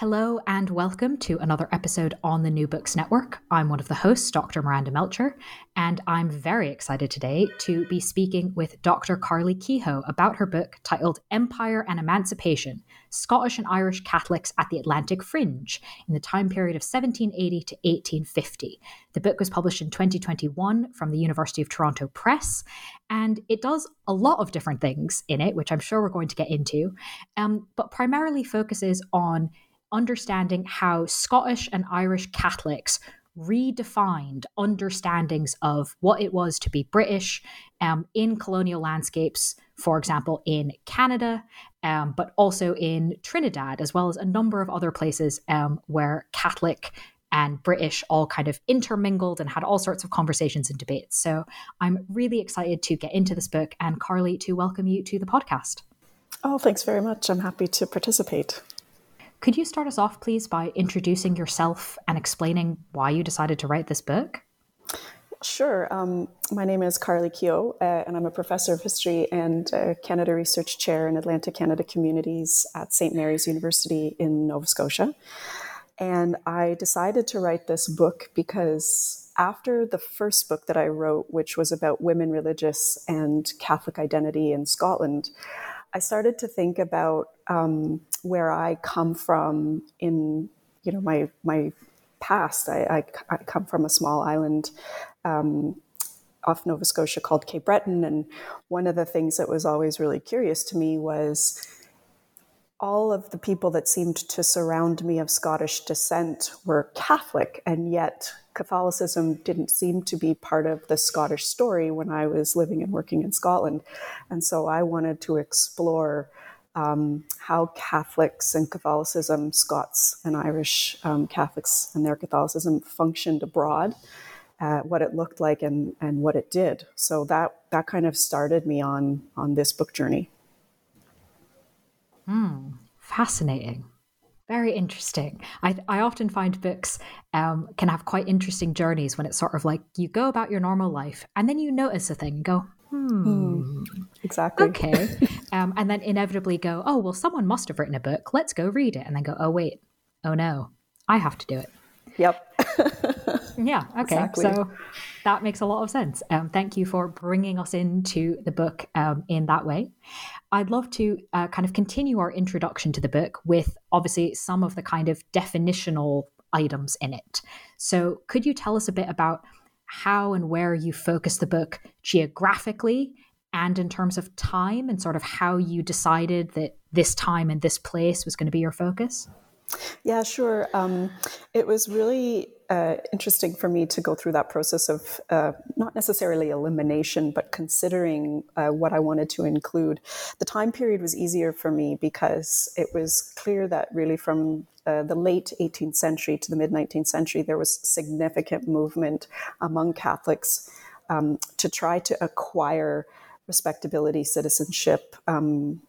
Hello and welcome to another episode on the New Books Network. I'm one of the hosts, Dr. Miranda Melcher, and I'm very excited today to be speaking with Dr. Karly Kehoe about her book titled Empire and Emancipation Scottish and Irish Catholics at the Atlantic Fringe in the time period of 1780 to 1850. The book was published in 2021 from the University of Toronto Press, and it does a lot of different things in it, which I'm sure we're going to get into, um, but primarily focuses on understanding how Scottish and Irish Catholics redefined understandings of what it was to be British um, in colonial landscapes, for example, in Canada, um, but also in Trinidad, as well as a number of other places um, where Catholic and British all kind of intermingled and had all sorts of conversations and debates. So I'm really excited to get into this book and Karly to welcome you to the podcast. Oh, thanks very much. I'm happy to participate. Could you start us off, please, by introducing yourself and explaining why you decided to write this book? Sure. Um, my name is Karly Kehoe, uh, and I'm a professor of history and Canada Research Chair in Atlantic Canada Communities at St. Mary's University in Nova Scotia. And I decided to write this book because after the first book that I wrote, which was about women religious and Catholic identity in Scotland, I started to think about um, where I come from in you know my my past. I, I, I come from a small island um, off Nova Scotia called Cape Breton, and one of the things that was always really curious to me was all of the people that seemed to surround me of Scottish descent were Catholic, and yet Catholicism didn't seem to be part of the Scottish story when I was living and working in Scotland. And so I wanted to explore um, how Catholics and Catholicism, Scots and Irish um, Catholics and their Catholicism functioned abroad. Uh, what it looked like and, and what it did. So that that kind of started me on on this book journey. Hmm, fascinating. Very interesting. I, I often find books um, can have quite interesting journeys when it's sort of like you go about your normal life and then you notice a thing and go, hmm, mm, exactly. Okay. um, and then inevitably go, oh, well, someone must have written a book. Let's go read it. And then go, oh, wait, oh no, I have to do it. Yep. yeah. Okay. Exactly. So that makes a lot of sense. Um, thank you for bringing us into the book um, in that way. I'd love to uh, kind of continue our introduction to the book with obviously some of the kind of definitional items in it. So, could you tell us a bit about how and where you focus the book geographically and in terms of time and sort of how you decided that this time and this place was going to be your focus? Yeah, sure. Um, it was really uh, interesting for me to go through that process of uh, not necessarily elimination, but considering uh, what I wanted to include. The time period was easier for me because it was clear that really from uh, the late 18th century to the mid 19th century, there was significant movement among Catholics um, to try to acquire respectability, citizenship, um,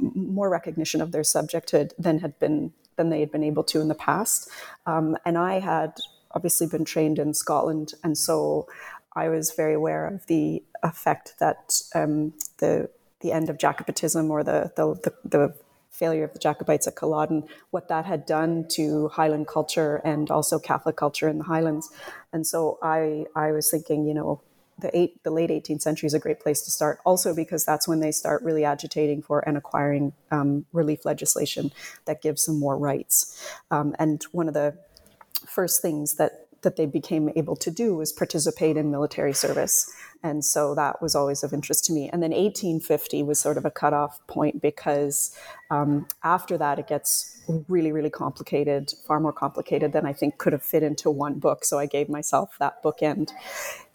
more recognition of their subjecthood than had been than they had been able to in the past. Um, and I had obviously been trained in Scotland, and so I was very aware of the effect that um, the the end of Jacobitism or the, the the, the failure of the Jacobites at Culloden, what that had done to Highland culture and also Catholic culture in the Highlands. And so I I was thinking, you know, the eight the late 18th century is a great place to start. Also because that's when they start really agitating for and acquiring um, relief legislation that gives them more rights. Um, and one of the first things that that they became able to do was participate in military service. And so that was always of interest to me. And then 1850 was sort of a cutoff point because um, after that, it gets really, really complicated, far more complicated than I think could have fit into one book. So I gave myself that bookend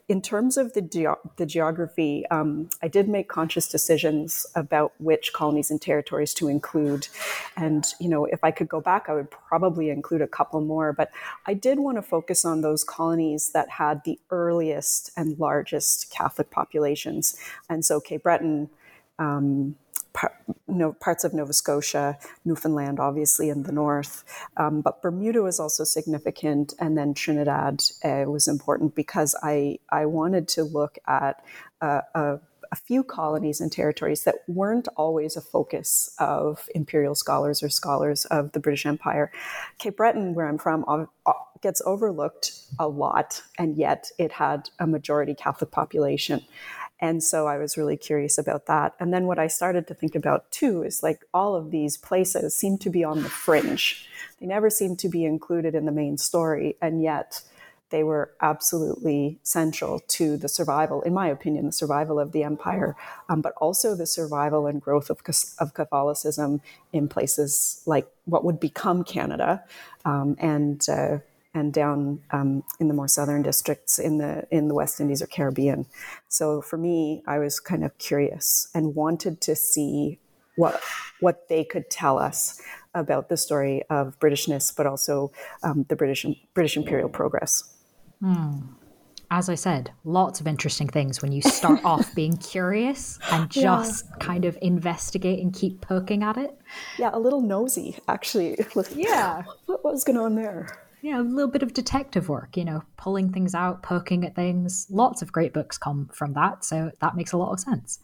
in terms of the, ge- the geography, um, I did make conscious decisions about which colonies and territories to include. And, you know, if I could go back, I would probably include a couple more. But I did want to focus on those colonies that had the earliest and largest Catholic populations. And so Cape Breton, um, par- parts of Nova Scotia, Newfoundland, obviously in the north, um, but Bermuda was also significant, and then Trinidad uh, was important because I I wanted to look at uh, a, a few colonies and territories that weren't always a focus of imperial scholars or scholars of the British Empire. Cape Breton, where I'm from, gets overlooked a lot, and yet it had a majority Catholic population. And so I was really curious about that. And then what I started to think about too is like all of these places seem to be on the fringe. They never seem to be included in the main story. And yet they were absolutely central to the survival, in my opinion, the survival of the empire, um, but also the survival and growth of, of Catholicism in places like what would become Canada um, and uh, and down um, in the more southern districts in the in the West Indies or Caribbean. So for me, I was kind of curious and wanted to see what what they could tell us about the story of Britishness, but also um, the British British imperial progress. Hmm. As I said, lots of interesting things when you start off being curious and just yeah. kind of investigate and keep poking at it. Yeah, a little nosy, actually. yeah. What, what was going on there? Yeah, a little bit of detective work, you know, pulling things out, poking at things. Lots of great books come from that, so that makes a lot of sense.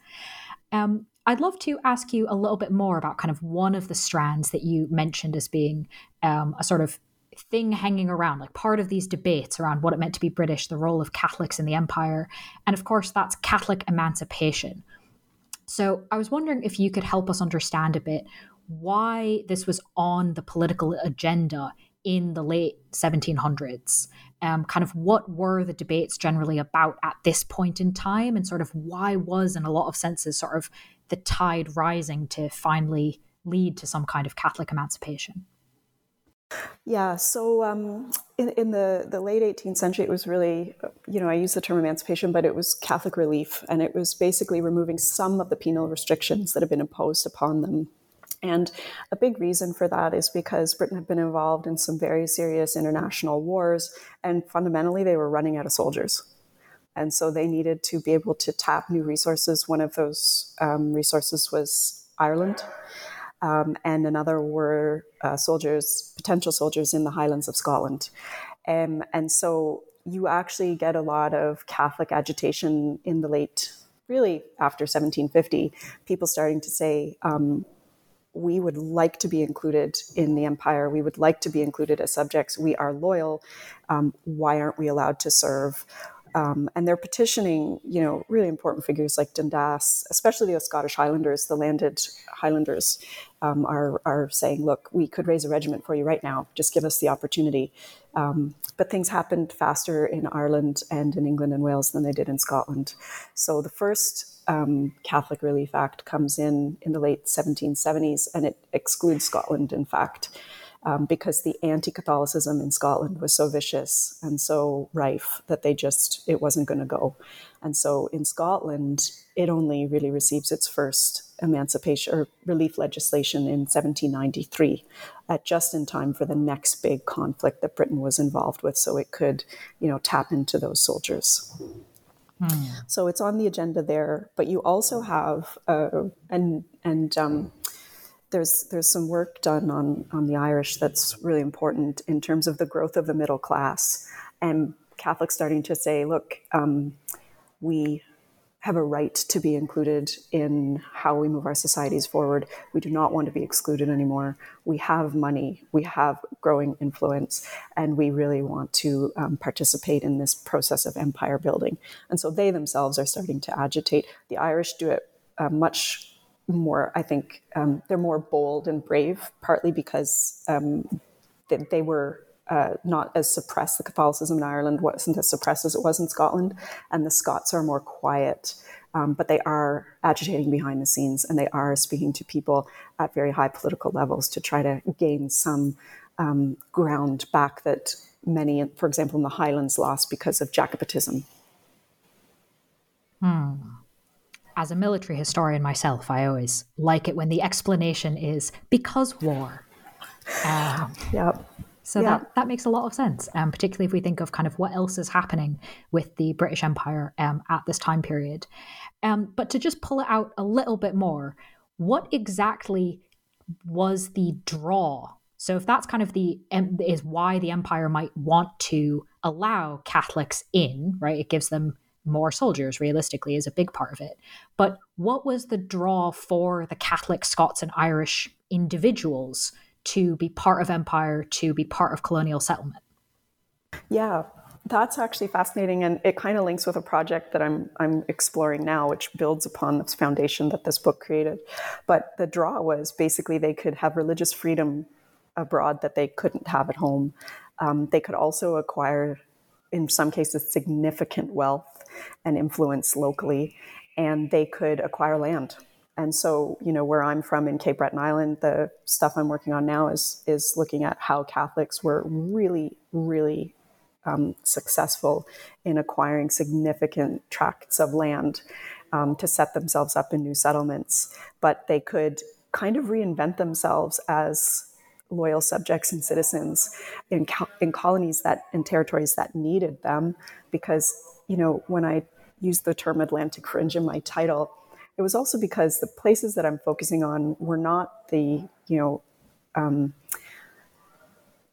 Um, I'd love to ask you a little bit more about kind of one of the strands that you mentioned as being um, a sort of thing hanging around, like part of these debates around what it meant to be British, the role of Catholics in the empire. And of course, that's Catholic emancipation. So I was wondering if you could help us understand a bit why this was on the political agenda in the late 1700s. Um, kind of what were the debates generally about at this point in time, and sort of why was, in a lot of senses, sort of the tide rising to finally lead to some kind of Catholic emancipation? Yeah, so um, in, in, the, the late 18th century, it was really, you know, I use the term emancipation, but it was Catholic relief, and it was basically removing some of the penal restrictions that have been imposed upon them and a big reason for that is because Britain had been involved in some very serious international wars, and fundamentally, they were running out of soldiers. And so they needed to be able to tap new resources. One of those um, resources was Ireland, um, and another were uh, soldiers, potential soldiers in the Highlands of Scotland. Um, and so you actually get a lot of Catholic agitation in the late, really after 1750, people starting to say, um, we would like to be included in the empire. We would like to be included as subjects. We are loyal. Um, why aren't we allowed to serve? Um, and they're petitioning, you know, really important figures like Dundas, especially the Scottish Highlanders, the landed Highlanders, um, are, are saying, look, we could raise a regiment for you right now. Just give us the opportunity. Um, but things happened faster in Ireland and in England and Wales than they did in Scotland. So the first um, Catholic Relief Act comes in in the late 1770s, and it excludes Scotland, in fact, um, because the anti-Catholicism in Scotland was so vicious and so rife that they just it wasn't going to go. And so in Scotland, it only really receives its first emancipation or relief legislation in 1793, at just in time for the next big conflict that Britain was involved with, so it could, you know, tap into those soldiers. Hmm. So it's on the agenda there, but you also have uh, and and um, there's there's some work done on on the Irish that's really important in terms of the growth of the middle class and Catholics starting to say, look, um, we have a right to be included in how we move our societies forward. We do not want to be excluded anymore. We have money, we have growing influence, and we really want to um, participate in this process of empire building. And so they themselves are starting to agitate. The Irish do it uh, much more, I think, um, they're more bold and brave, partly because um, they, they were uh, not as suppressed. The Catholicism in Ireland wasn't as suppressed as it was in Scotland, and the Scots are more quiet. Um, but they are agitating behind the scenes, and they are speaking to people at very high political levels to try to gain some um, ground back that many, for example, in the Highlands, lost because of Jacobitism. Hmm. As a military historian myself, I always like it when the explanation is because war. Um, yep. So yeah. that, that makes a lot of sense, um, particularly if we think of kind of what else is happening with the British Empire um, at this time period. Um, but to just pull it out a little bit more, what exactly was the draw? So if that's kind of the is why the empire might want to allow Catholics in, right? It gives them more soldiers realistically is a big part of it. But what was the draw for the Catholic Scots and Irish individuals to be part of empire, to be part of colonial settlement? Yeah, that's actually fascinating, and it kind of links with a project that I'm I'm exploring now, which builds upon this foundation that this book created. But the draw was basically they could have religious freedom abroad that they couldn't have at home. Um, they could also acquire, in some cases, significant wealth and influence locally, and they could acquire land and so, you know, where I'm from in Cape Breton Island, the stuff I'm working on now is is looking at how Catholics were really, really um, successful in acquiring significant tracts of land um, to set themselves up in new settlements. But they could kind of reinvent themselves as loyal subjects and citizens in, in colonies that in territories that needed them. Because, you know, when I use the term Atlantic fringe in my title, it was also because the places that I'm focusing on were not the, you know, um,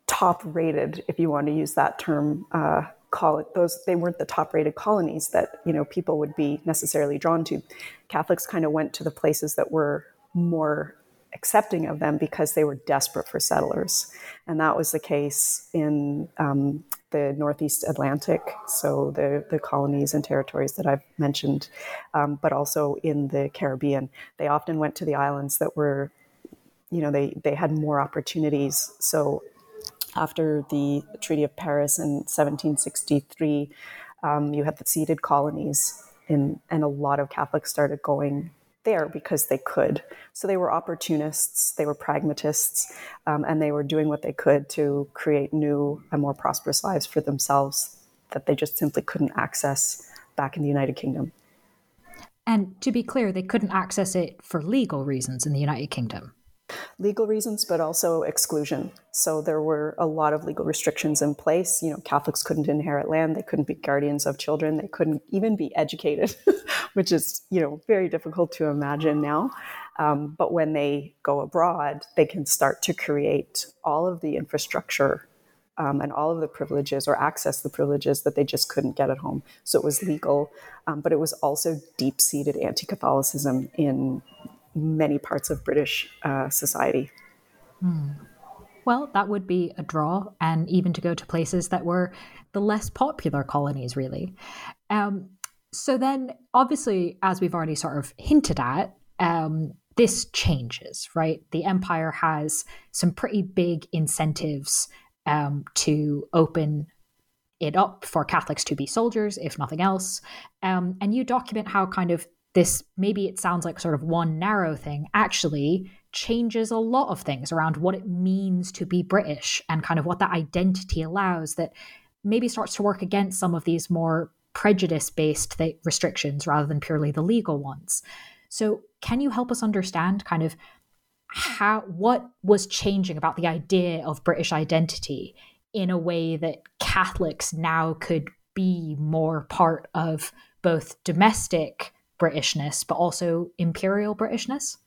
top rated, if you want to use that term, uh, call it those they weren't the top rated colonies that you know people would be necessarily drawn to. Catholics kind of went to the places that were more accepting of them because they were desperate for settlers and that was the case in um, the Northeast Atlantic, so the, the colonies and territories that I've mentioned, um, but also in the Caribbean. They often went to the islands that were, you know, they, they had more opportunities. So after the Treaty of Paris in 1763, um, you had the ceded colonies, in, and a lot of Catholics started going there because they could. So they were opportunists, they were pragmatists, um, and they were doing what they could to create new and more prosperous lives for themselves that they just simply couldn't access back in the United Kingdom. And to be clear, they couldn't access it for legal reasons in the United Kingdom legal reasons, but also exclusion. So there were a lot of legal restrictions in place. You know, Catholics couldn't inherit land, they couldn't be guardians of children, they couldn't even be educated, which is, you know, very difficult to imagine now. Um, but when they go abroad, they can start to create all of the infrastructure um, and all of the privileges or access the privileges that they just couldn't get at home. So it was legal, um, but it was also deep seated anti Catholicism in many parts of British uh, society. Hmm. Well, that would be a draw, and even to go to places that were the less popular colonies, really. Um, so then, obviously, as we've already sort of hinted at, um, this changes, right? The empire has some pretty big incentives um, to open it up for Catholics to be soldiers, if nothing else. Um, and you document how kind of this maybe it sounds like sort of one narrow thing actually changes a lot of things around what it means to be British and kind of what that identity allows that maybe starts to work against some of these more prejudice based th- restrictions rather than purely the legal ones. So, can you help us understand kind of how what was changing about the idea of British identity in a way that Catholics now could be more part of both domestic Britishness, but also imperial Britishness?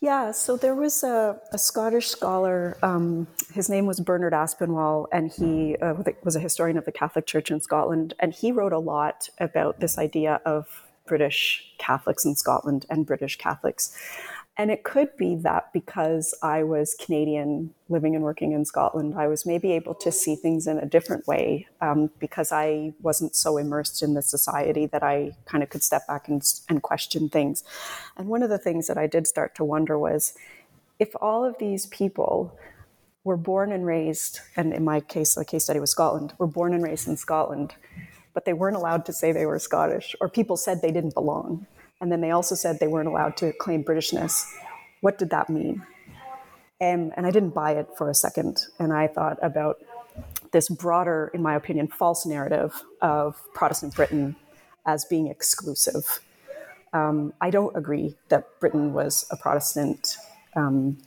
Yeah, so there was a, a Scottish scholar. Um, his name was Bernard Aspinwall, and he uh, was a historian of the Catholic Church in Scotland. And he wrote a lot about this idea of British Catholics in Scotland and British Catholics. And it could be that because I was Canadian living and working in Scotland, I was maybe able to see things in a different way um, because I wasn't so immersed in the society that I kind of could step back and, and question things. And one of the things that I did start to wonder was if all of these people were born and raised, and in my case, the case study was Scotland, were born and raised in Scotland, but they weren't allowed to say they were Scottish, or people said they didn't belong and then they also said they weren't allowed to claim Britishness. What did that mean? And, and I didn't buy it for a second. And I thought about this broader, in my opinion, false narrative of Protestant Britain as being exclusive. Um, I don't agree that Britain was a Protestant um,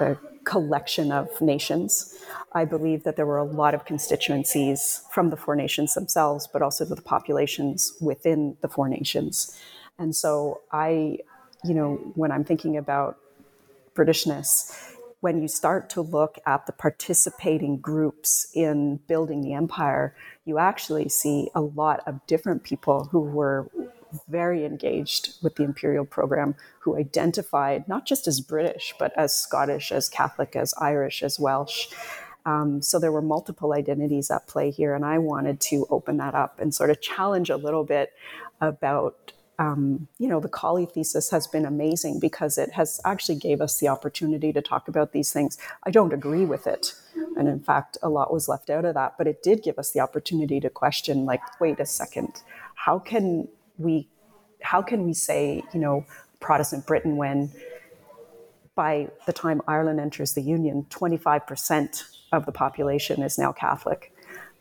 a collection of nations. I believe that there were a lot of constituencies from the four nations themselves, but also the populations within the four nations. And so I, you know, when I'm thinking about Britishness, when you start to look at the participating groups in building the empire, you actually see a lot of different people who were very engaged with the imperial program, who identified not just as British, but as Scottish, as Catholic, as Irish, as Welsh. Um, so there were multiple identities at play here, and I wanted to open that up and sort of challenge a little bit about um, you know, the Colley thesis has been amazing because it has actually gave us the opportunity to talk about these things. I don't agree with it. And in fact, a lot was left out of that, but it did give us the opportunity to question, like, wait a second, how can we, how can we say, you know, Protestant Britain when by the time Ireland enters the Union, 25% of the population is now Catholic?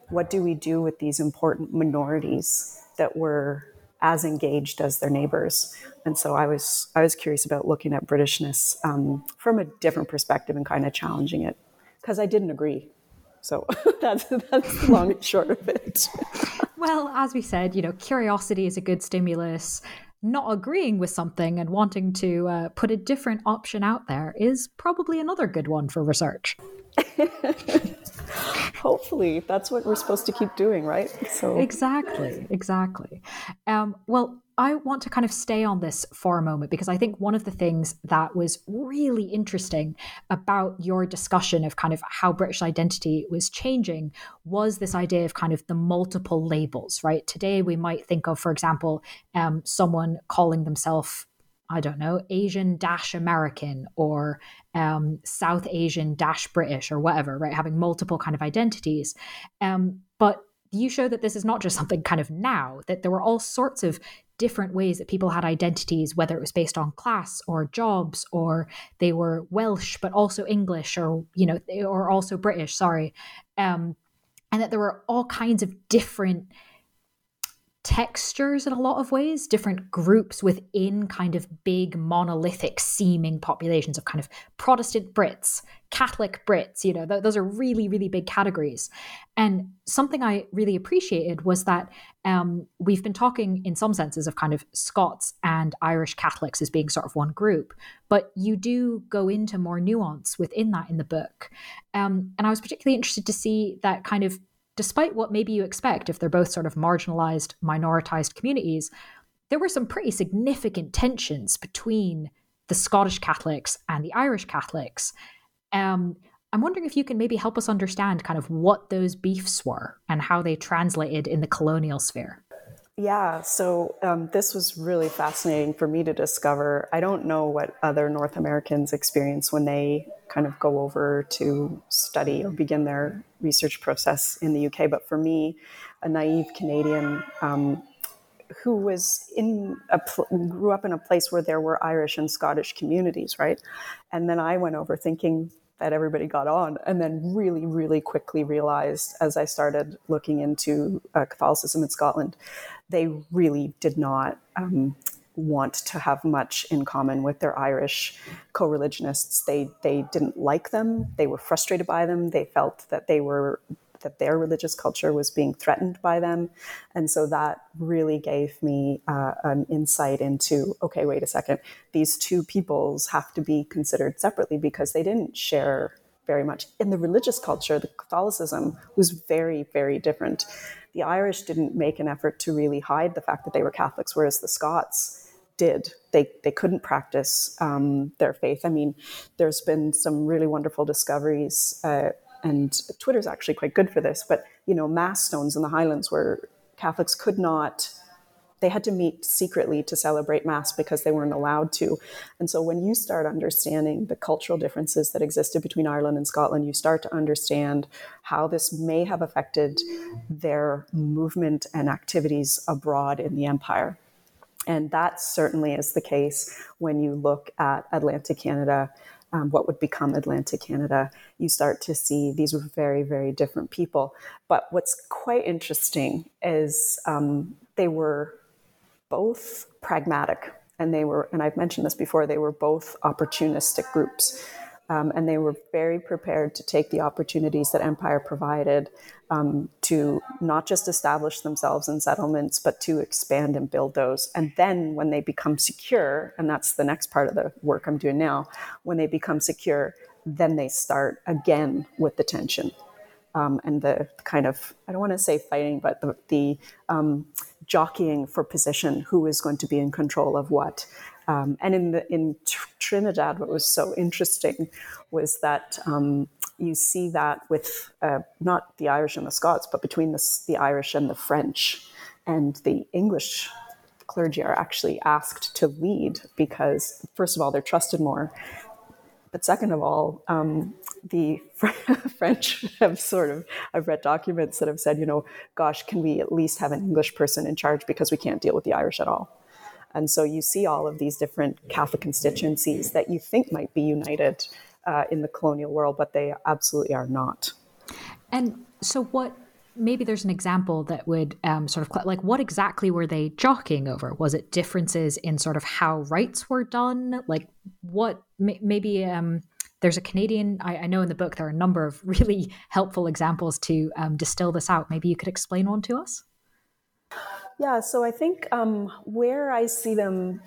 What do we do with these important minorities that were as engaged as their neighbors. And so I was I was curious about looking at Britishness um, from a different perspective and kind of challenging it because I didn't agree. So that's that's the long and short of it. well, as we said, you know, curiosity is a good stimulus. Not agreeing with something and wanting to uh, put a different option out there is probably another good one for research. Hopefully, that's what we're supposed to keep doing, right? So exactly, exactly. Um, well, I want to kind of stay on this for a moment because I think one of the things that was really interesting about your discussion of kind of how British identity was changing was this idea of kind of the multiple labels, right? Today we might think of, for example, um, someone calling themselves I don't know, Asian dash American or um, South Asian dash British or whatever, right? Having multiple kind of identities. Um, but you show that this is not just something kind of now, that there were all sorts of different ways that people had identities, whether it was based on class or jobs, or they were Welsh, but also English, or, you know, or also British, sorry. Um, and that there were all kinds of different textures in a lot of ways, different groups within kind of big monolithic seeming populations of kind of Protestant Brits, Catholic Brits, you know, th- those are really, really big categories. And something I really appreciated was that um, we've been talking in some senses of kind of Scots and Irish Catholics as being sort of one group, but you do go into more nuance within that in the book. Um, and I was particularly interested to see that kind of despite what maybe you expect if they're both sort of marginalized, minoritized communities, there were some pretty significant tensions between the Scottish Catholics and the Irish Catholics. Um, I'm wondering if you can maybe help us understand kind of what those beefs were and how they translated in the colonial sphere. Yeah, so um, this was really fascinating for me to discover. I don't know what other North Americans experience when they kind of go over to study or begin their research process in the UK. But for me, a naive Canadian um, who was in a grew up in a place where there were Irish and Scottish communities, right? And then I went over thinking that everybody got on, and then really, really quickly realized as I started looking into uh, Catholicism in Scotland, they really did not. Um, want to have much in common with their Irish co-religionists. They they didn't like them. They were frustrated by them. They felt that they were that their religious culture was being threatened by them, and so that really gave me uh, an insight into okay, wait a second, these two peoples have to be considered separately because they didn't share very much in the religious culture. The Catholicism was very very different the Irish didn't make an effort to really hide the fact that they were Catholics, whereas the Scots did. They, they couldn't practice um, their faith. I mean, there's been some really wonderful discoveries, uh, and Twitter's actually quite good for this, but, you know, mass stones in the Highlands where Catholics could not they had to meet secretly to celebrate Mass because they weren't allowed to. And so when you start understanding the cultural differences that existed between Ireland and Scotland, you start to understand how this may have affected their movement and activities abroad in the empire. And that certainly is the case when you look at Atlantic Canada. Um, what would become Atlantic Canada, you start to see these were very, very different people. But what's quite interesting is um, they were both pragmatic and they were, and I've mentioned this before, they were both opportunistic groups. Um, and they were very prepared to take the opportunities that empire provided um, to not just establish themselves in settlements, but to expand and build those. And then when they become secure, and that's the next part of the work I'm doing now, when they become secure, then they start again with the tension um, and the kind of I don't want to say fighting, but the, the um, jockeying for position, who is going to be in control of what. Um, and in the, in Trinidad, what was so interesting was that um, you see that with uh, not the Irish and the Scots, but between the, the Irish and the French, and the English clergy are actually asked to lead because, first of all, they're trusted more. But second of all, um, the French have sort of, I've read documents that have said, you know, gosh, can we at least have an English person in charge because we can't deal with the Irish at all? And so you see all of these different Catholic constituencies that you think might be united uh, in the colonial world, but they absolutely are not. And so, what maybe there's an example that would um, sort of like what exactly were they jockeying over? Was it differences in sort of how rites were done? Like what maybe um, there's a Canadian. I, I, know in the book there are a number of really helpful examples to um, distill this out. Maybe you could explain one to us. Yeah, so I think um, where I see them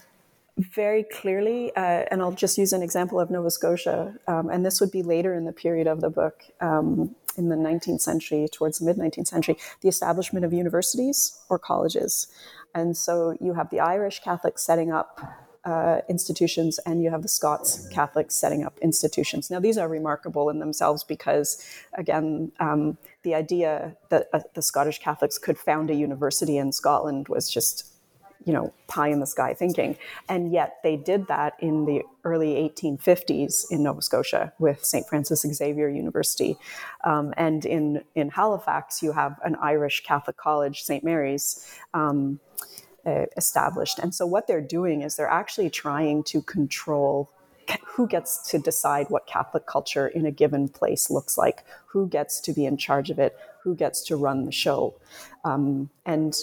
very clearly, uh, and I'll just use an example of Nova Scotia, um, and this would be later in the period of the book, um, in the 19th century, towards the mid 19th century, the establishment of universities or colleges. And so you have the Irish Catholics setting up uh, institutions and you have the Scots Catholics setting up institutions. Now, these are remarkable in themselves because, again, um, the idea that uh, the Scottish Catholics could found a university in Scotland was just you know, pie in the sky thinking. And yet they did that in the early 1850s in Nova Scotia with St. Francis Xavier University. Um, and in, in Halifax, you have an Irish Catholic college, St. Mary's. Um, established. And so, what they're doing is they're actually trying to control who gets to decide what Catholic culture in a given place looks like, who gets to be in charge of it, who gets to run the show, um, and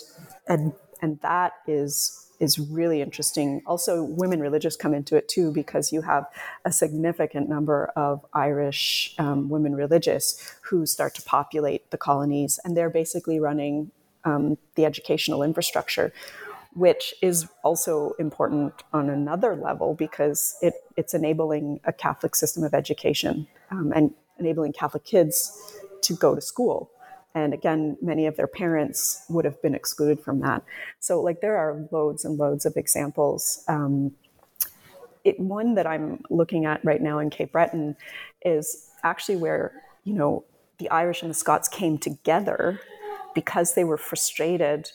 and and that is is really interesting. Also, women religious come into it too because you have a significant number of Irish um, women religious who start to populate the colonies, and they're basically running um, the educational infrastructure, which is also important on another level because it, it's enabling a Catholic system of education um, and enabling Catholic kids to go to school. And again many of their parents would have been excluded from that. So like there are loads and loads of examples. Um, it, one that i'm looking at right now in cape breton is actually where you know the irish and the scots came together because they were frustrated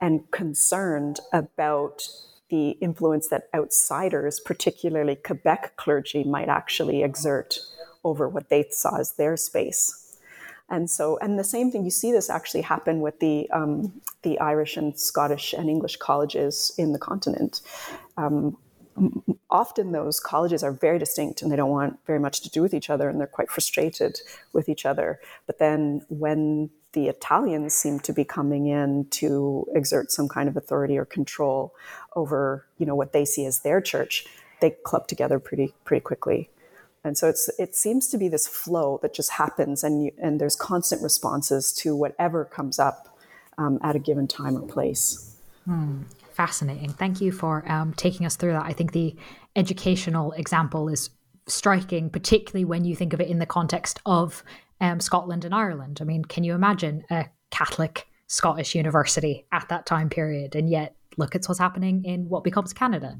and concerned about the influence that outsiders particularly quebec clergy might actually exert over what they saw as their space and so, and the same thing, you see this actually happen with the, um, the Irish and Scottish and English colleges in the continent. Um, often those colleges are very distinct and they don't want very much to do with each other and they're quite frustrated with each other. But then when the Italians seem to be coming in to exert some kind of authority or control over, you know, what they see as their church, they club together pretty pretty quickly. And so it's it seems to be this flow that just happens, and you, and there's constant responses to whatever comes up um, at a given time or place. Hmm. Fascinating. Thank you for um, taking us through that. I think the educational example is striking, particularly when you think of it in the context of um, Scotland and Ireland. I mean, can you imagine a Catholic Scottish university at that time period. And yet, look at what's happening in what becomes Canada.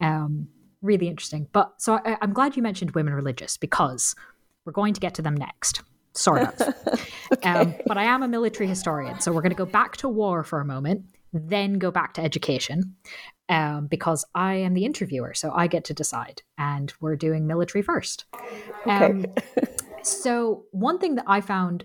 Um, really interesting. But so I, am glad you mentioned women religious because we're going to get to them next. Sort of. okay. um, but I am a military historian. So we're going to go back to war for a moment, then go back to education um, because I am the interviewer. So I get to decide. And we're doing military first. Okay. So, one thing that I found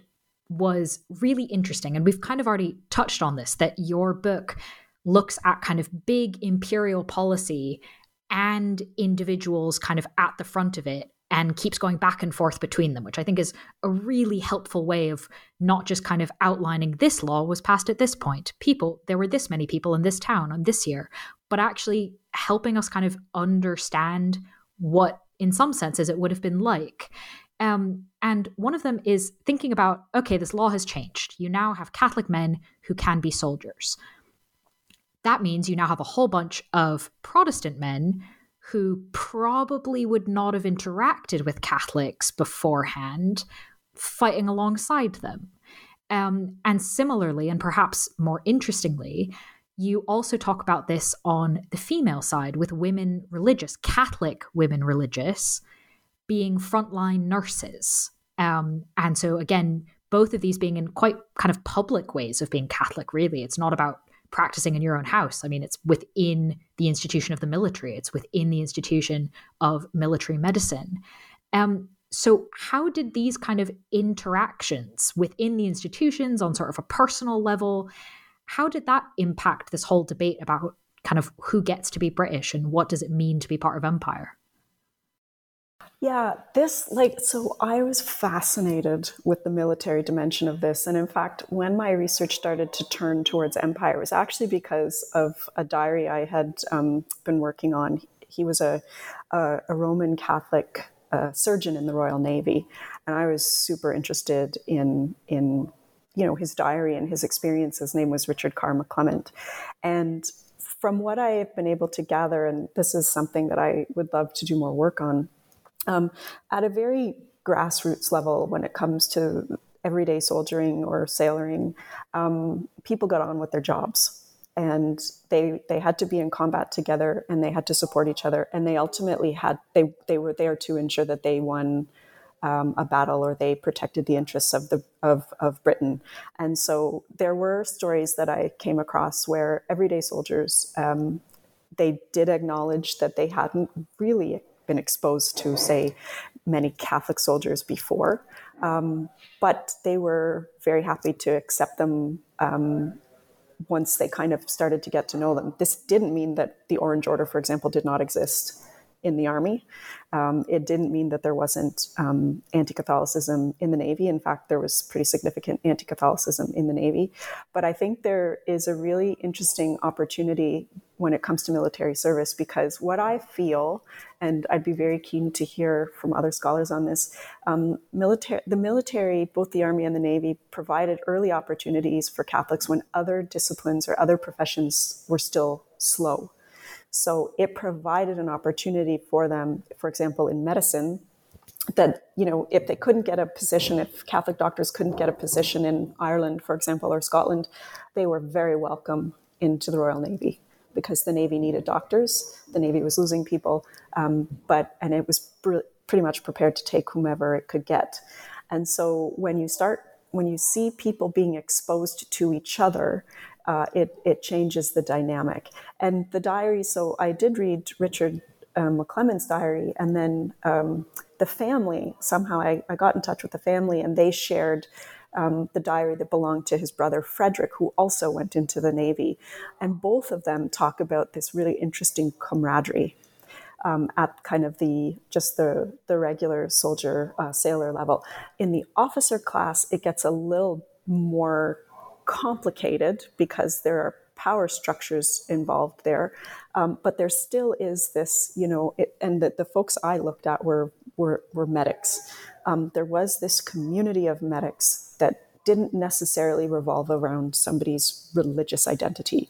was really interesting, and we've kind of already touched on this, that your book looks at kind of big imperial policy and individuals kind of at the front of it and keeps going back and forth between them, which I think is a really helpful way of not just kind of outlining this law was passed at this point. People, there were this many people in this town on this year, but actually helping us kind of understand what, in some senses, it would have been like. Um, and one of them is thinking about okay, this law has changed. You now have Catholic men who can be soldiers. That means you now have a whole bunch of Protestant men who probably would not have interacted with Catholics beforehand, fighting alongside them. Um, and similarly, and perhaps more interestingly, you also talk about this on the female side with women religious, Catholic women religious, being frontline nurses. Um, and so, again, both of these being in quite kind of public ways of being Catholic, really. It's not about practicing in your own house. I mean, it's within the institution of the military, it's within the institution of military medicine. Um, so, how did these kind of interactions within the institutions on sort of a personal level, how did that impact this whole debate about kind of who gets to be British and what does it mean to be part of empire? Yeah, this, like, so I was fascinated with the military dimension of this. And in fact, when my research started to turn towards empire, it was actually because of a diary I had um, been working on. He was a, a, a Roman Catholic uh, surgeon in the Royal Navy. And I was super interested in, in, you know, his diary and his experience. His name was Richard Carr McClement. And from what I have been able to gather, and this is something that I would love to do more work on, um, at a very grassroots level, when it comes to everyday soldiering or sailoring, um, people got on with their jobs. And they they had to be in combat together and they had to support each other. And they ultimately had they they were there to ensure that they won um, a battle or they protected the interests of the of, of Britain. And so there were stories that I came across where everyday soldiers um, they did acknowledge that they hadn't really been exposed to, say, many Catholic soldiers before. Um, but they were very happy to accept them um, once they kind of started to get to know them. This didn't mean that the Orange Order, for example, did not exist in the army. Um, it didn't mean that there wasn't um, anti Catholicism in the Navy. In fact, there was pretty significant anti Catholicism in the Navy. But I think there is a really interesting opportunity when it comes to military service because what I feel, and I'd be very keen to hear from other scholars on this, um, military, the military, both the Army and the Navy, provided early opportunities for Catholics when other disciplines or other professions were still slow. So it provided an opportunity for them, for example, in medicine, that you know if they couldn't get a position if catholic doctors couldn't get a position in ireland for example or scotland they were very welcome into the royal navy because the navy needed doctors. The navy was losing people um, but and it was pr- pretty much prepared to take whomever it could get. And so when you start when you see people being exposed to each other uh, it, it changes the dynamic. And the diary, so I did read Richard um, diary, and then um, the family, somehow I, I, got in touch with the family, and they shared um, the diary that belonged to his brother Frederick, who also went into the Navy. And both of them talk about this really interesting camaraderie. Um, at kind of the just the the regular soldier uh, sailor level. In the officer class, it gets a little more complicated because there are power structures involved there. Um, but there still is this, you know, it, and the, the, folks I looked at were, were, were medics. Um, there was this community of medics that didn't necessarily revolve around somebody's religious identity.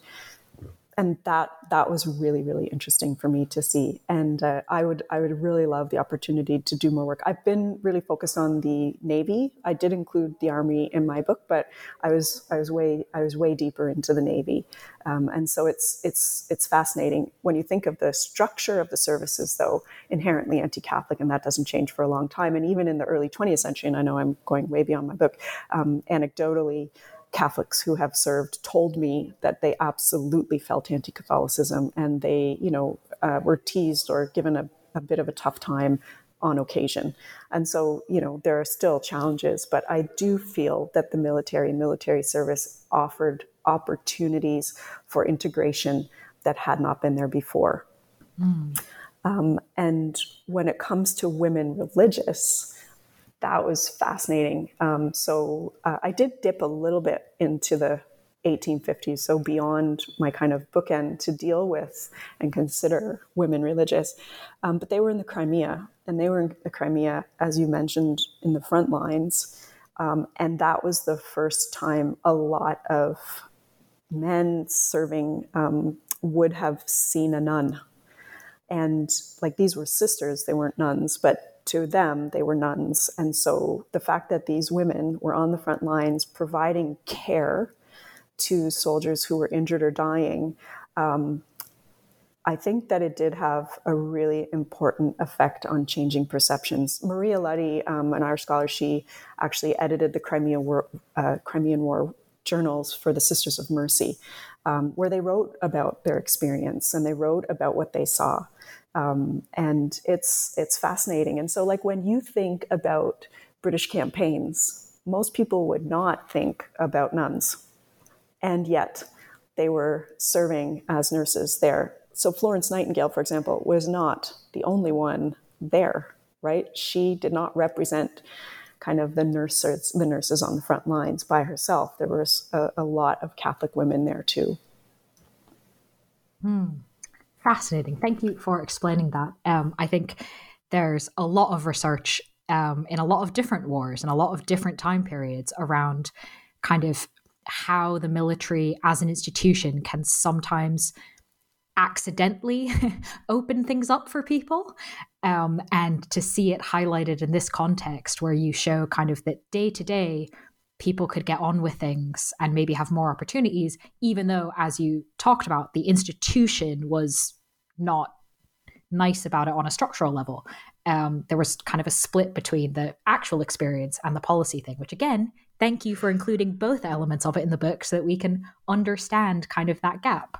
And that that was really really interesting for me to see. And uh, i would i would really love the opportunity to do more work. I've been really focused on the navy. I did include the army in my book but i was i was way i was way deeper into the navy. Um, and so it's it's it's fascinating. When you think of the structure of the services though inherently anti-catholic and that doesn't change for a long time. And even in the early 20th century and i know i'm going way beyond my book um, anecdotally Catholics who have served told me that they absolutely felt anti-Catholicism and they, you know, uh, were teased or given a, a bit of a tough time on occasion. And so, you know, there are still challenges, but I do feel that the military and military service offered opportunities for integration that had not been there before. Mm. Um, and when it comes to women religious, that was fascinating. Um, so uh, I did dip a little bit into the 1850s, so beyond my kind of bookend to deal with and consider women religious. Um, but they were in the Crimea, and they were in the Crimea, as you mentioned, in the front lines. Um, and that was the first time a lot of men serving um, would have seen a nun. And like these were sisters, they weren't nuns, but to them, they were nuns. And so the fact that these women were on the front lines providing care to soldiers who were injured or dying, um, I think that it did have a really important effect on changing perceptions. Maria Luddy, um, an Irish scholar, she actually edited the Crimea War, uh, Crimean War journals for the Sisters of Mercy, um, where they wrote about their experience and they wrote about what they saw. Um, and it's it's fascinating. And so, like when you think about British campaigns, most people would not think about nuns, and yet they were serving as nurses there. So Florence Nightingale, for example, was not the only one there. Right? She did not represent kind of the nurses the nurses on the front lines by herself. There was a, a lot of Catholic women there too. Fascinating. Thank you for explaining that. Um, I think there's a lot of research um, in a lot of different wars and a lot of different time periods around kind of how the military as an institution can sometimes accidentally open things up for people. Um, and to see it highlighted in this context where you show kind of that day to day, people could get on with things and maybe have more opportunities, even though, as you talked about, the institution was not nice about it on a structural level. Um, there was kind of a split between the actual experience and the policy thing, which again, thank you for including both elements of it in the book so that we can understand kind of that gap.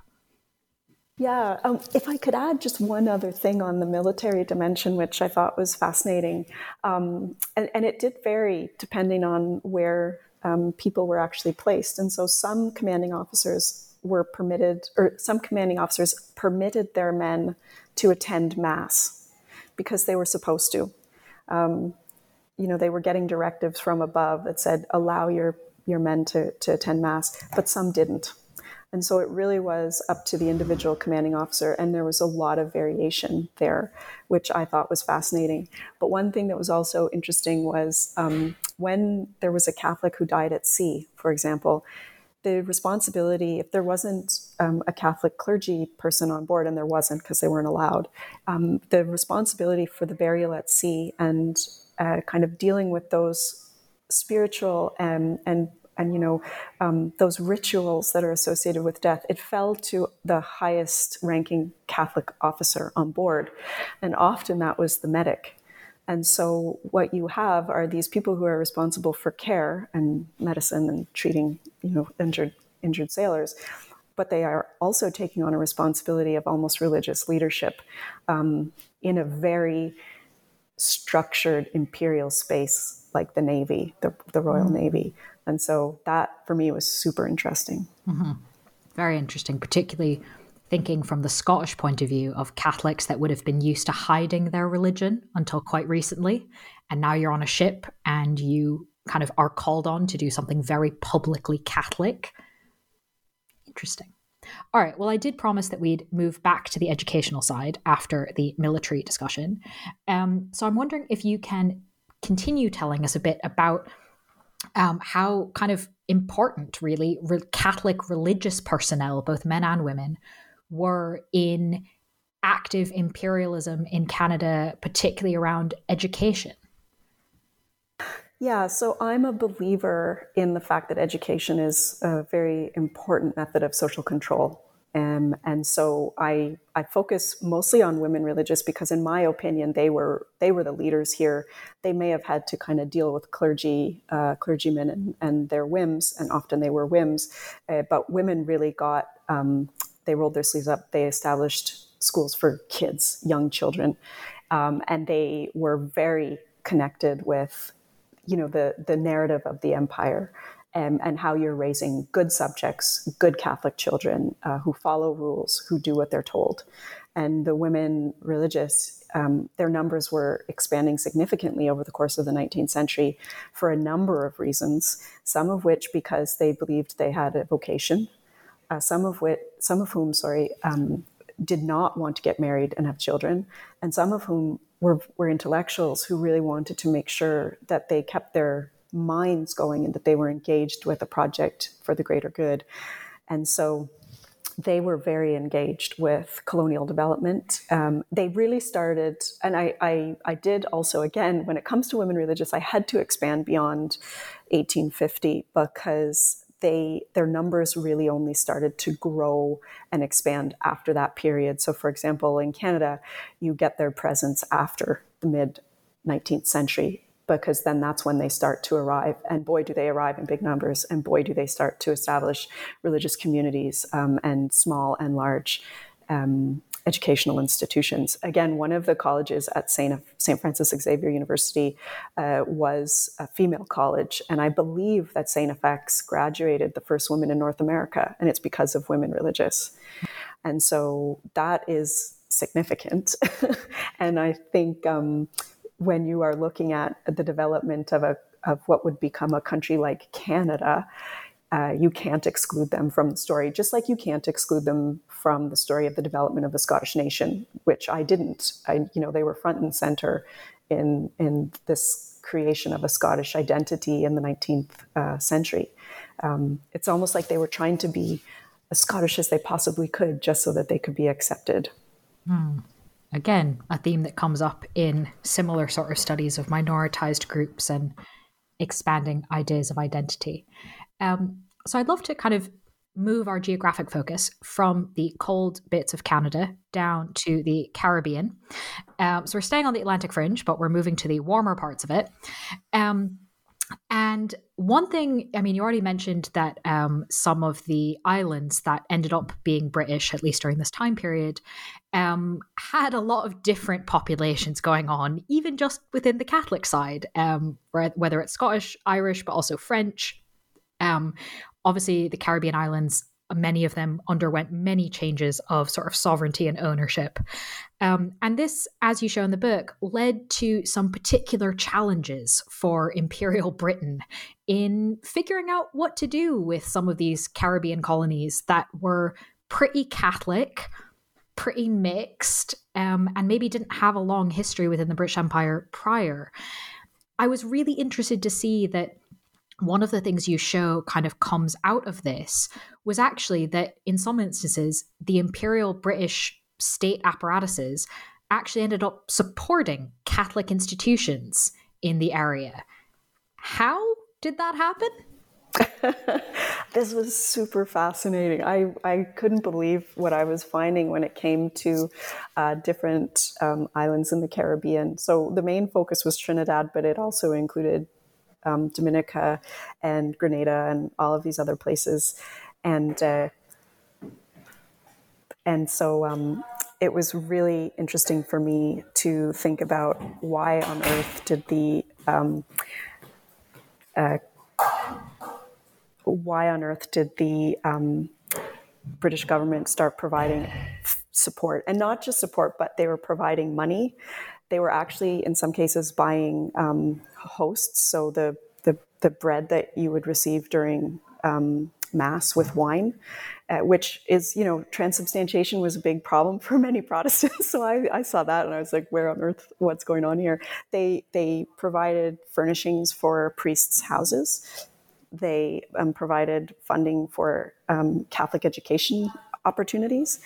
Yeah, um, if I could add just one other thing on the military dimension, which I thought was fascinating, um, and, and, it did vary depending on where um, people were actually placed. And so some commanding officers were permitted, or some commanding officers permitted their men to attend mass because they were supposed to. Um, you know, they were getting directives from above that said, allow your, your men to, to attend mass, but some didn't. And so it really was up to the individual commanding officer, and there was a lot of variation there, which I thought was fascinating. But one thing that was also interesting was um, when there was a Catholic who died at sea, for example, the responsibility, if there wasn't um, a Catholic clergy person on board, and there wasn't because they weren't allowed, um, the responsibility for the burial at sea and uh, kind of dealing with those spiritual and and and you know um, those rituals that are associated with death it fell to the highest ranking catholic officer on board. And often that was the medic and so, what you have are these people who are responsible for care and medicine and treating, you know, injured injured sailors, but they are also taking on a responsibility of almost religious leadership um, in a very structured imperial space like the Navy, the, the Royal mm-hmm. Navy. And so, that for me was super interesting. Mm-hmm. Very interesting, particularly thinking from the Scottish point of view of Catholics that would have been used to hiding their religion until quite recently. And now you're on a ship and you kind of are called on to do something very publicly Catholic. Interesting. All right. Well, I did promise that we'd move back to the educational side after the military discussion. Um, so I'm wondering if you can continue telling us a bit about um, how kind of important, really, re- Catholic religious personnel, both men and women, were in active imperialism in Canada, particularly around education? Yeah, so I'm a believer in the fact that education is a very important method of social control. Um, and so I, I focus mostly on women religious because, in my opinion, they were they were the leaders here. They may have had to kind of deal with clergy, uh, clergymen, and, and, their whims, and often they were whims. Uh, but women really got um, they rolled their sleeves up. They established schools for kids, young children, um, and they were very connected with you know the the narrative of the empire and, and how you're raising good subjects, good Catholic children uh, who follow rules, who do what they're told. And the women religious, um, their numbers were expanding significantly over the course of the 19th century for a number of reasons. Some of which because they believed they had a vocation, uh, some of which, some of whom, sorry, um, did not want to get married and have children, and some of whom were, were intellectuals who really wanted to make sure that they kept their minds going and that they were engaged with a project for the greater good. And so they were very engaged with colonial development. Um, they really started, and I, I, I, did also, again, when it comes to women religious, I had to expand beyond 1850 because they their numbers really only started to grow and expand after that period. So, for example, in Canada, you get their presence after the mid 19th century because then that's when they start to arrive. And boy, do they arrive in big numbers, and boy, do they start to establish religious communities um, and small and large. Um, educational institutions. Again, one of the colleges at St. St. Francis Xavier University uh, was a female college, and I believe that St. FX graduated the first woman in North America, and it's because of women religious. And so that is significant. and I think um, when you are looking at the development of a of what would become a country like Canada, uh, you can't exclude them from the story, just like you can't exclude them from the story of the development of the Scottish nation, which I didn't. I, you know, they were front and center in in this creation of a Scottish identity in the 19th uh, century. Um, it's almost like they were trying to be as Scottish as they possibly could, just so that they could be accepted. Hmm again, a theme that comes up in similar sort of studies of minoritized groups and expanding ideas of identity. Um, so I'd love to kind of move our geographic focus from the cold bits of Canada down to the Caribbean. Um, so we're staying on the Atlantic fringe, but we're moving to the warmer parts of it. Um, and one thing, I mean, you already mentioned that um, some of the islands that ended up being British, at least during this time period, um, had a lot of different populations going on, even just within the Catholic side, um, whether it's Scottish, Irish, but also French. Um, obviously, the Caribbean islands many of them underwent many changes of sort of sovereignty and ownership. Um, and this, as you show in the book, led to some particular challenges for Imperial Britain in figuring out what to do with some of these Caribbean colonies that were pretty Catholic, pretty mixed, um, and maybe didn't have a long history within the British Empire prior. I was really interested to see that one of the things you show kind of comes out of this was actually that in some instances, the imperial British state apparatuses actually ended up supporting Catholic institutions in the area. How did that happen? this was super fascinating. I, I couldn't believe what I was finding when it came to uh, different um, islands in the Caribbean. So the main focus was Trinidad, but it also included um, Dominica and Grenada and all of these other places, and uh, and so um, it was really interesting for me to think about why on earth did the um, uh, why on earth did the um, British government start providing support and not just support, but they were providing money they were actually, in some cases, buying um, hosts, so the, the, the bread that you would receive during um, mass with wine, uh, which is, you know, transubstantiation was a big problem for many Protestants. So I, I, saw that and I was like, where on earth, what's going on here? They they provided furnishings for priests' houses. They um, provided funding for um, Catholic education opportunities.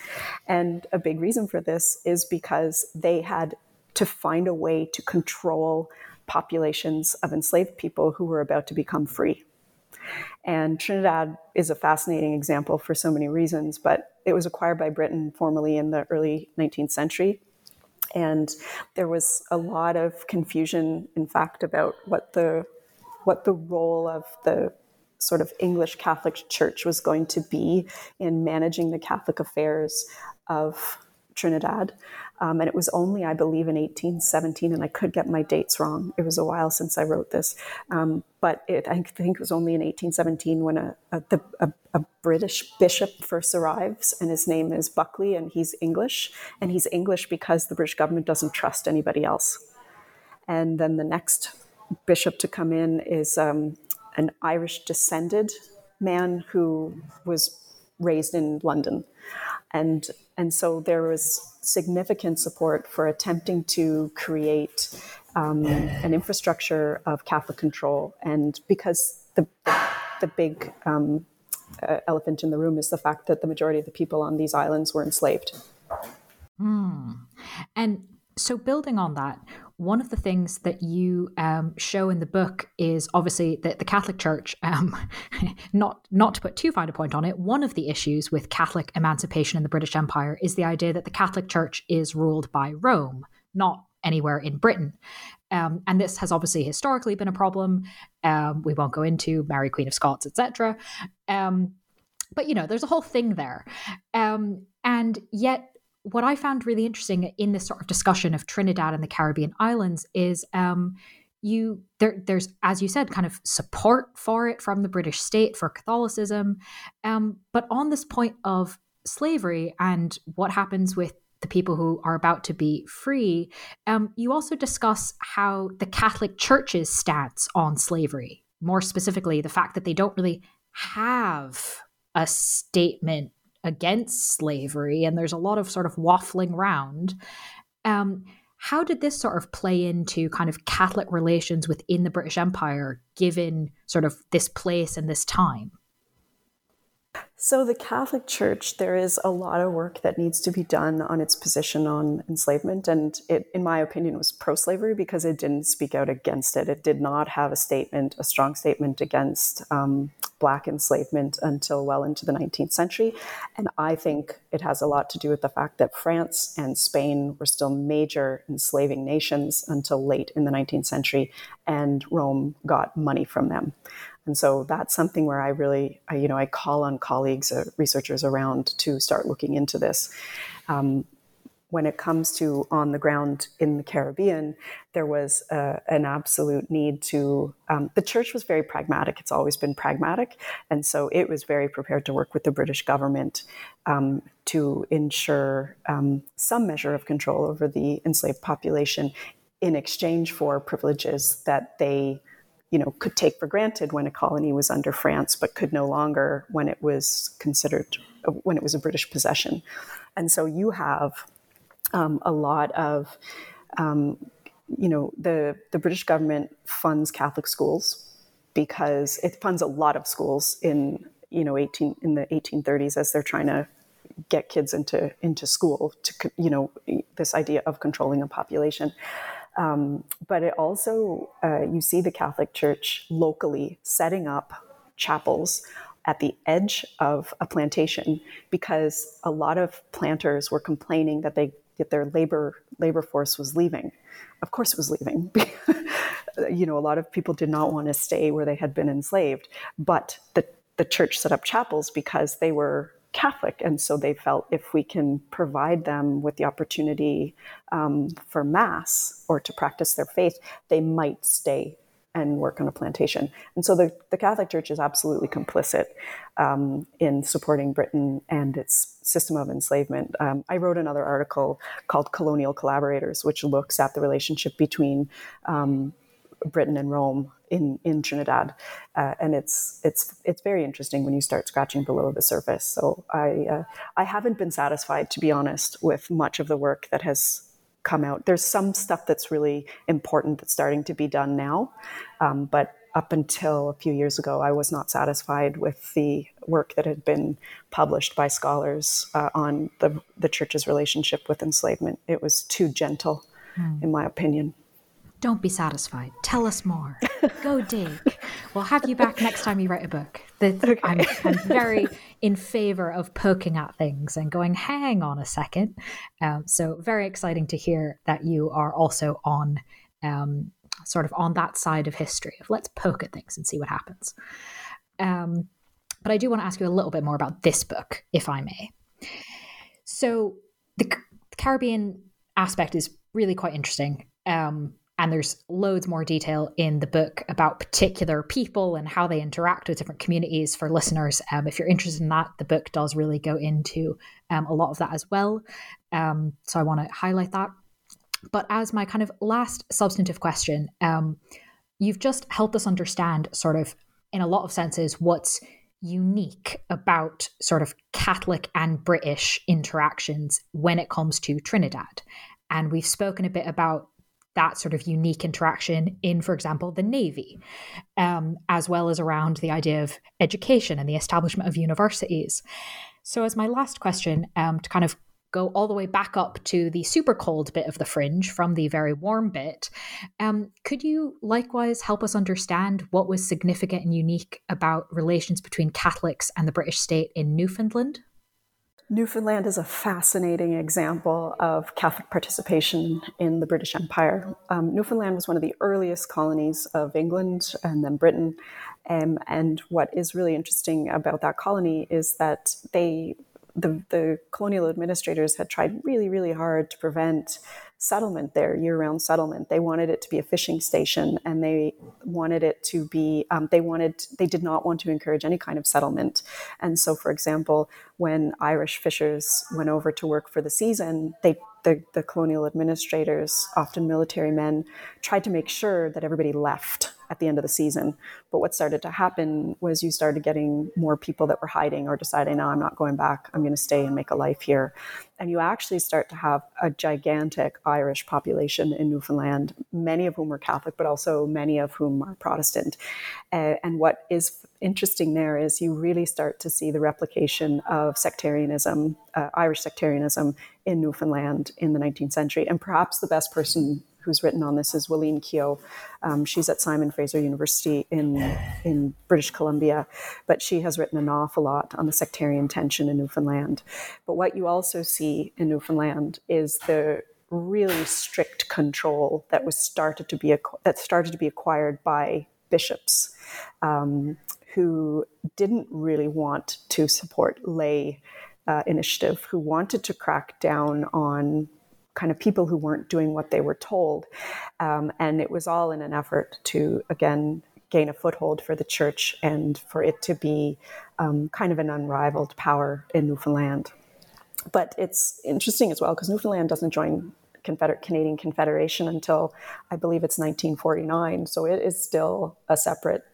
And a big reason for this is because they had to find a way to control populations of enslaved people who were about to become free. And Trinidad is a fascinating example for so many reasons, but it was acquired by Britain formally in the early 19th century. And there was a lot of confusion, in fact, about what the what the role of the sort of English Catholic Church was going to be in managing the Catholic affairs of Trinidad. Um, and it was only, I believe, in 1817, and I could get my dates wrong. It was a while since I wrote this. Um, but it, I think it was only in 1817 when a, a, the, a, a British bishop first arrives, and his name is Buckley, and he's English. And he's English because the British government doesn't trust anybody else. And then the next bishop to come in is um, an Irish descended man who was raised in London. And, and so there was significant support for attempting to create um, an infrastructure of Catholic control. And because the, the big um, uh, elephant in the room is the fact that the majority of the people on these islands were enslaved. Hmm. And so, building on that, one of the things that you um, show in the book is obviously that the Catholic Church, um, not not to put too fine a point on it, one of the issues with Catholic emancipation in the British Empire is the idea that the Catholic Church is ruled by Rome, not anywhere in Britain. Um, and this has obviously historically been a problem. Um, we won't go into Mary Queen of Scots, etc. Um, but you know, there's a whole thing there, um, and yet what I found really interesting in this sort of discussion of Trinidad and the Caribbean islands is um, you there there's as you said kind of support for it from the British state for Catholicism, um, but on this point of slavery and what happens with the people who are about to be free, um, you also discuss how the Catholic Church's stance on slavery, more specifically, the fact that they don't really have a statement against slavery, and there's a lot of sort of waffling around. Um, how did this sort of play into kind of Catholic relations within the British Empire, given sort of this place and this time? So, the Catholic Church, there is a lot of work that needs to be done on its position on enslavement. And it, in my opinion, was pro slavery because it didn't speak out against it. It did not have a statement, a strong statement against um, Black enslavement until well into the 19th century. And I think it has a lot to do with the fact that France and Spain were still major enslaving nations until late in the 19th century, and Rome got money from them. And so that's something where I really, I, you know, I call on colleagues, uh, researchers around to start looking into this. Um, when it comes to on the ground in the Caribbean, there was uh, an absolute need to. Um, the church was very pragmatic. It's always been pragmatic. And so it was very prepared to work with the British government um, to ensure um, some measure of control over the enslaved population in exchange for privileges that they you know, could take for granted when a colony was under France, but could no longer when it was considered when it was a British possession. And so you have um, a lot of, um, you know, the the British government funds Catholic schools because it funds a lot of schools in you know 18 in the 1830s as they're trying to get kids into into school to you know this idea of controlling a population. Um, but it also, uh, you see the Catholic Church locally setting up chapels at the edge of a plantation because a lot of planters were complaining that they that their labor labor force was leaving. Of course, it was leaving. you know, a lot of people did not want to stay where they had been enslaved, but the the church set up chapels because they were Catholic. And so they felt if we can provide them with the opportunity um, for Mass or to practice their faith, they might stay and work on a plantation. And so the, the Catholic Church is absolutely complicit um, in supporting Britain and its system of enslavement. Um, I wrote another article called Colonial Collaborators, which looks at the relationship between um, Britain and Rome in in Trinidad, uh, and it's it's it's very interesting when you start scratching below the surface. So I uh, I haven't been satisfied, to be honest, with much of the work that has come out. There's some stuff that's really important that's starting to be done now, um, but up until a few years ago, I was not satisfied with the work that had been published by scholars uh, on the, the church's relationship with enslavement. It was too gentle, mm. in my opinion. Don't be satisfied. Tell us more. Go dig. We'll have you back next time you write a book. okay. I'm, I'm, very in favor of poking at things and going, hang on a second. Um, so, very exciting to hear that you are also on um, sort of on that side of history of let's poke at things and see what happens. Um, but I do want to ask you a little bit more about this book, if I may. So, the, the Caribbean aspect is really quite interesting. Um, and there's loads more detail in the book about particular people and how they interact with different communities for listeners. Um, if you're interested in that, the book does really go into um, a lot of that as well. Um, so I want to highlight that. But as my kind of last substantive question, um, you've just helped us understand, sort of, in a lot of senses, what's unique about sort of Catholic and British interactions when it comes to Trinidad. And we've spoken a bit about that sort of unique interaction in, for example, the Navy, um, as well as around the idea of education and the establishment of universities. So, as my last question, um, to kind of go all the way back up to the super cold bit of the fringe from the very warm bit, um, could you likewise help us understand what was significant and unique about relations between Catholics and the British state in Newfoundland? Newfoundland is a fascinating example of Catholic participation in the British Empire. Um, Newfoundland was one of the earliest colonies of England and then Britain. Um, and what is really interesting about that colony is that they the, the colonial administrators had tried really, really hard to prevent settlement there, year round settlement. They wanted it to be a fishing station and they wanted it to be, um, they wanted, they did not want to encourage any kind of settlement. And so, for example, when Irish fishers went over to work for the season, they the, the colonial administrators, often military men, tried to make sure that everybody left at the end of the season. But what started to happen was you started getting more people that were hiding or deciding, no, I'm not going back. I'm going to stay and make a life here. And you actually start to have a gigantic Irish population in Newfoundland, many of whom were Catholic, but also many of whom are Protestant. Uh, and what is interesting there is you really start to see the replication of sectarianism, uh, Irish sectarianism in Newfoundland in the 19th century. And perhaps the best person who's written on this is Willeen Keough. Um, she's at Simon Fraser University in in British Columbia, but she has written an awful lot on the sectarian tension in Newfoundland. But what you also see in Newfoundland is the really strict control that was started to be that started to be acquired by bishops um, who didn't really want to support lay uh, initiative, who wanted to crack down on kind of people who weren't doing what they were told. Um, and it was all in an effort to, again, gain a foothold for the church and for it to be um, kind of an unrivaled power in Newfoundland. But it's interesting as well because Newfoundland doesn't join Confederate Canadian Confederation until I believe it's 1949. So it is still a separate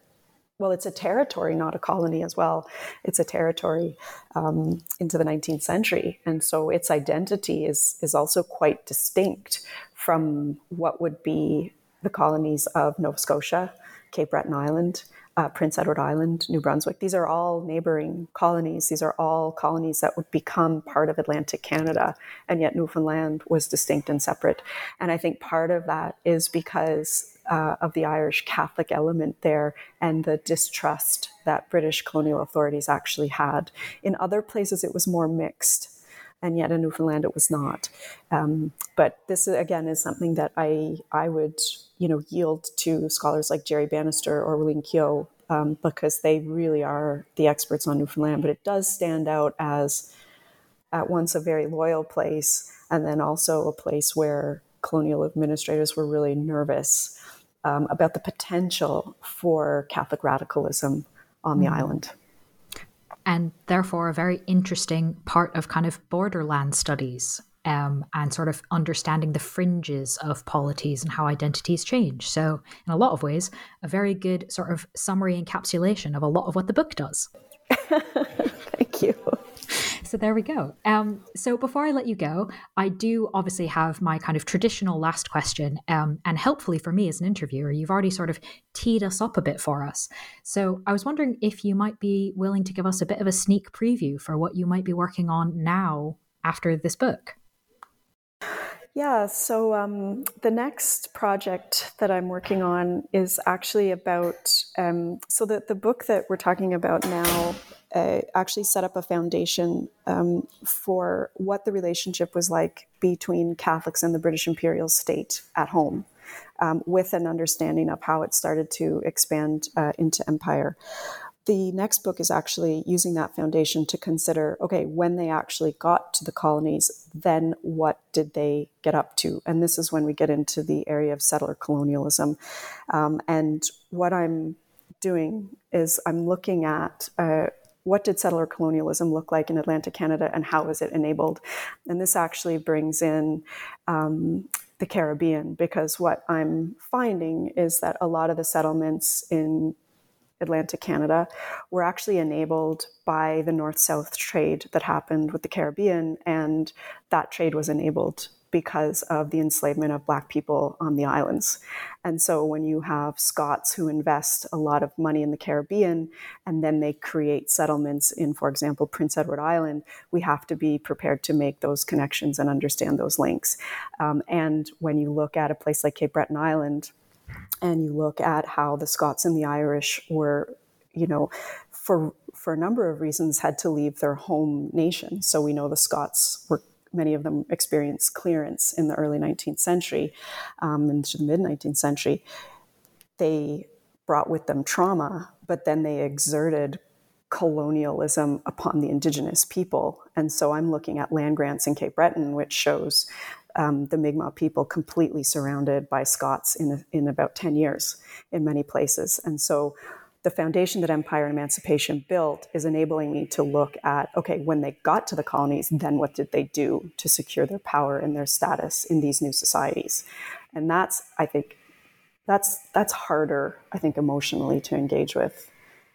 well, it's a territory, not a colony as well. It's a territory um, into the 19th century. And so its identity is, is also quite distinct from what would be the colonies of Nova Scotia, Cape Breton Island, uh, Prince Edward Island, New Brunswick. These are all neighboring colonies. These are all colonies that would become part of Atlantic Canada. And yet Newfoundland was distinct and separate. And I think part of that is because uh, of the Irish Catholic element there and the distrust that British colonial authorities actually had. In other places, it was more mixed. And yet in Newfoundland, it was not. Um, but this again is something that I I would you know yield to scholars like Jerry Bannister or Willeen Keough um, because they really are the experts on Newfoundland. But it does stand out as at once a very loyal place and then also a place where colonial administrators were really nervous um, about the potential for Catholic radicalism on the mm. island. And therefore, a very interesting part of kind of borderland studies um, and sort of understanding the fringes of polities and how identities change. So, in a lot of ways, a very good sort of summary encapsulation of a lot of what the book does. Thank you. so there we go. Um, so before I let you go, I do obviously have my kind of traditional last question. Um, and helpfully for me as an interviewer, you've already sort of teed us up a bit for us. So I was wondering if you might be willing to give us a bit of a sneak preview for what you might be working on now after this book. Yeah, so um, the next project that I'm working on is actually about. Um, so the, the book that we're talking about now uh, actually set up a foundation um, for what the relationship was like between Catholics and the British imperial state at home, um, with an understanding of how it started to expand uh, into empire the next book is actually using that foundation to consider okay, when they actually got to the colonies, then what did they get up to? And this is when we get into the area of settler colonialism. Um, and what I'm doing is I'm looking at uh, what did settler colonialism look like in Atlantic Canada and how was it enabled? And this actually brings in um, the Caribbean because what I'm finding is that a lot of the settlements in Atlantic Canada were actually enabled by the north south trade that happened with the Caribbean. And that trade was enabled because of the enslavement of Black people on the islands. And so when you have Scots who invest a lot of money in the Caribbean and then they create settlements in, for example, Prince Edward Island, we have to be prepared to make those connections and understand those links. Um, and when you look at a place like Cape Breton Island, and you look at how the Scots and the Irish were, you know, for for a number of reasons had to leave their home nation. So we know the Scots were many of them experienced clearance in the early 19th century um, into the mid 19th century. They brought with them trauma, but then they exerted colonialism upon the indigenous people. And so I'm looking at land grants in Cape Breton, which shows um, the Mi'kmaq people completely surrounded by Scots in, in about 10 years in many places. And so the foundation that Empire and Emancipation built is enabling me to look at okay, when they got to the colonies, then what did they do to secure their power and their status in these new societies? And that's, I think, that's that's harder, I think, emotionally to engage with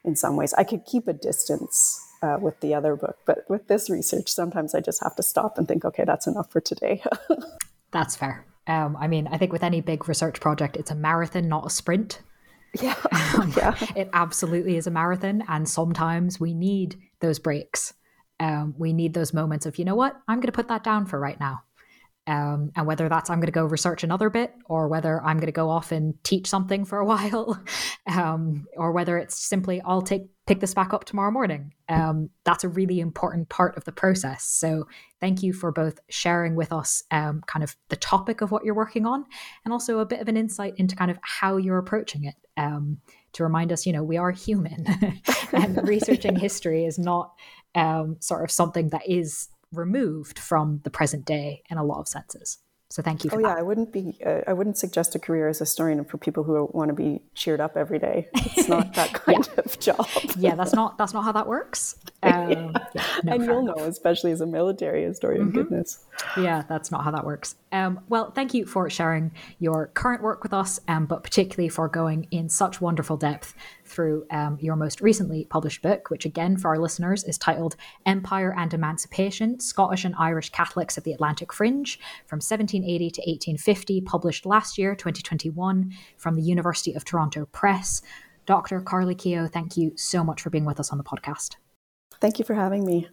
in some ways. I could keep a distance uh, with the other book. But with this research, sometimes I just have to stop and think, okay, that's enough for today. that's fair. Um, I mean, I think with any big research project, it's a marathon, not a sprint. Yeah. Yeah. It absolutely is a marathon. And sometimes we need those breaks. Um, we need those moments of, you know what, I'm going to put that down for right now. Um, and whether that's I'm going to go research another bit or whether I'm going to go off and teach something for a while, um, or whether it's simply I'll take pick this back up tomorrow morning. Um, that's a really important part of the process. So thank you for both sharing with us um, kind of the topic of what you're working on and also a bit of an insight into kind of how you're approaching it. Um, to remind us, you know, we are human and researching history is not um, sort of something that is removed from the present day in a lot of senses. So thank you. oh that. yeah, I wouldn't be. Uh, I wouldn't suggest a career as a historian for people who want to be cheered up every day. It's not that kind yeah. of job. yeah, that's not that's not how that works. Um, yeah, no, and you'll enough. know, especially as a military historian. Mm-hmm. Goodness. Yeah, that's not how that works. Um, well, thank you for sharing your current work with us, um, but particularly for going in such wonderful depth through um, your most recently published book, which again for our listeners is titled Empire and Emancipation Scottish and Irish Catholics at the Atlantic Fringe from 1780 to 1850, published last year, 2021, from the University of Toronto Press. Dr. Karly Kehoe, thank you so much for being with us on the podcast. Thank you for having me.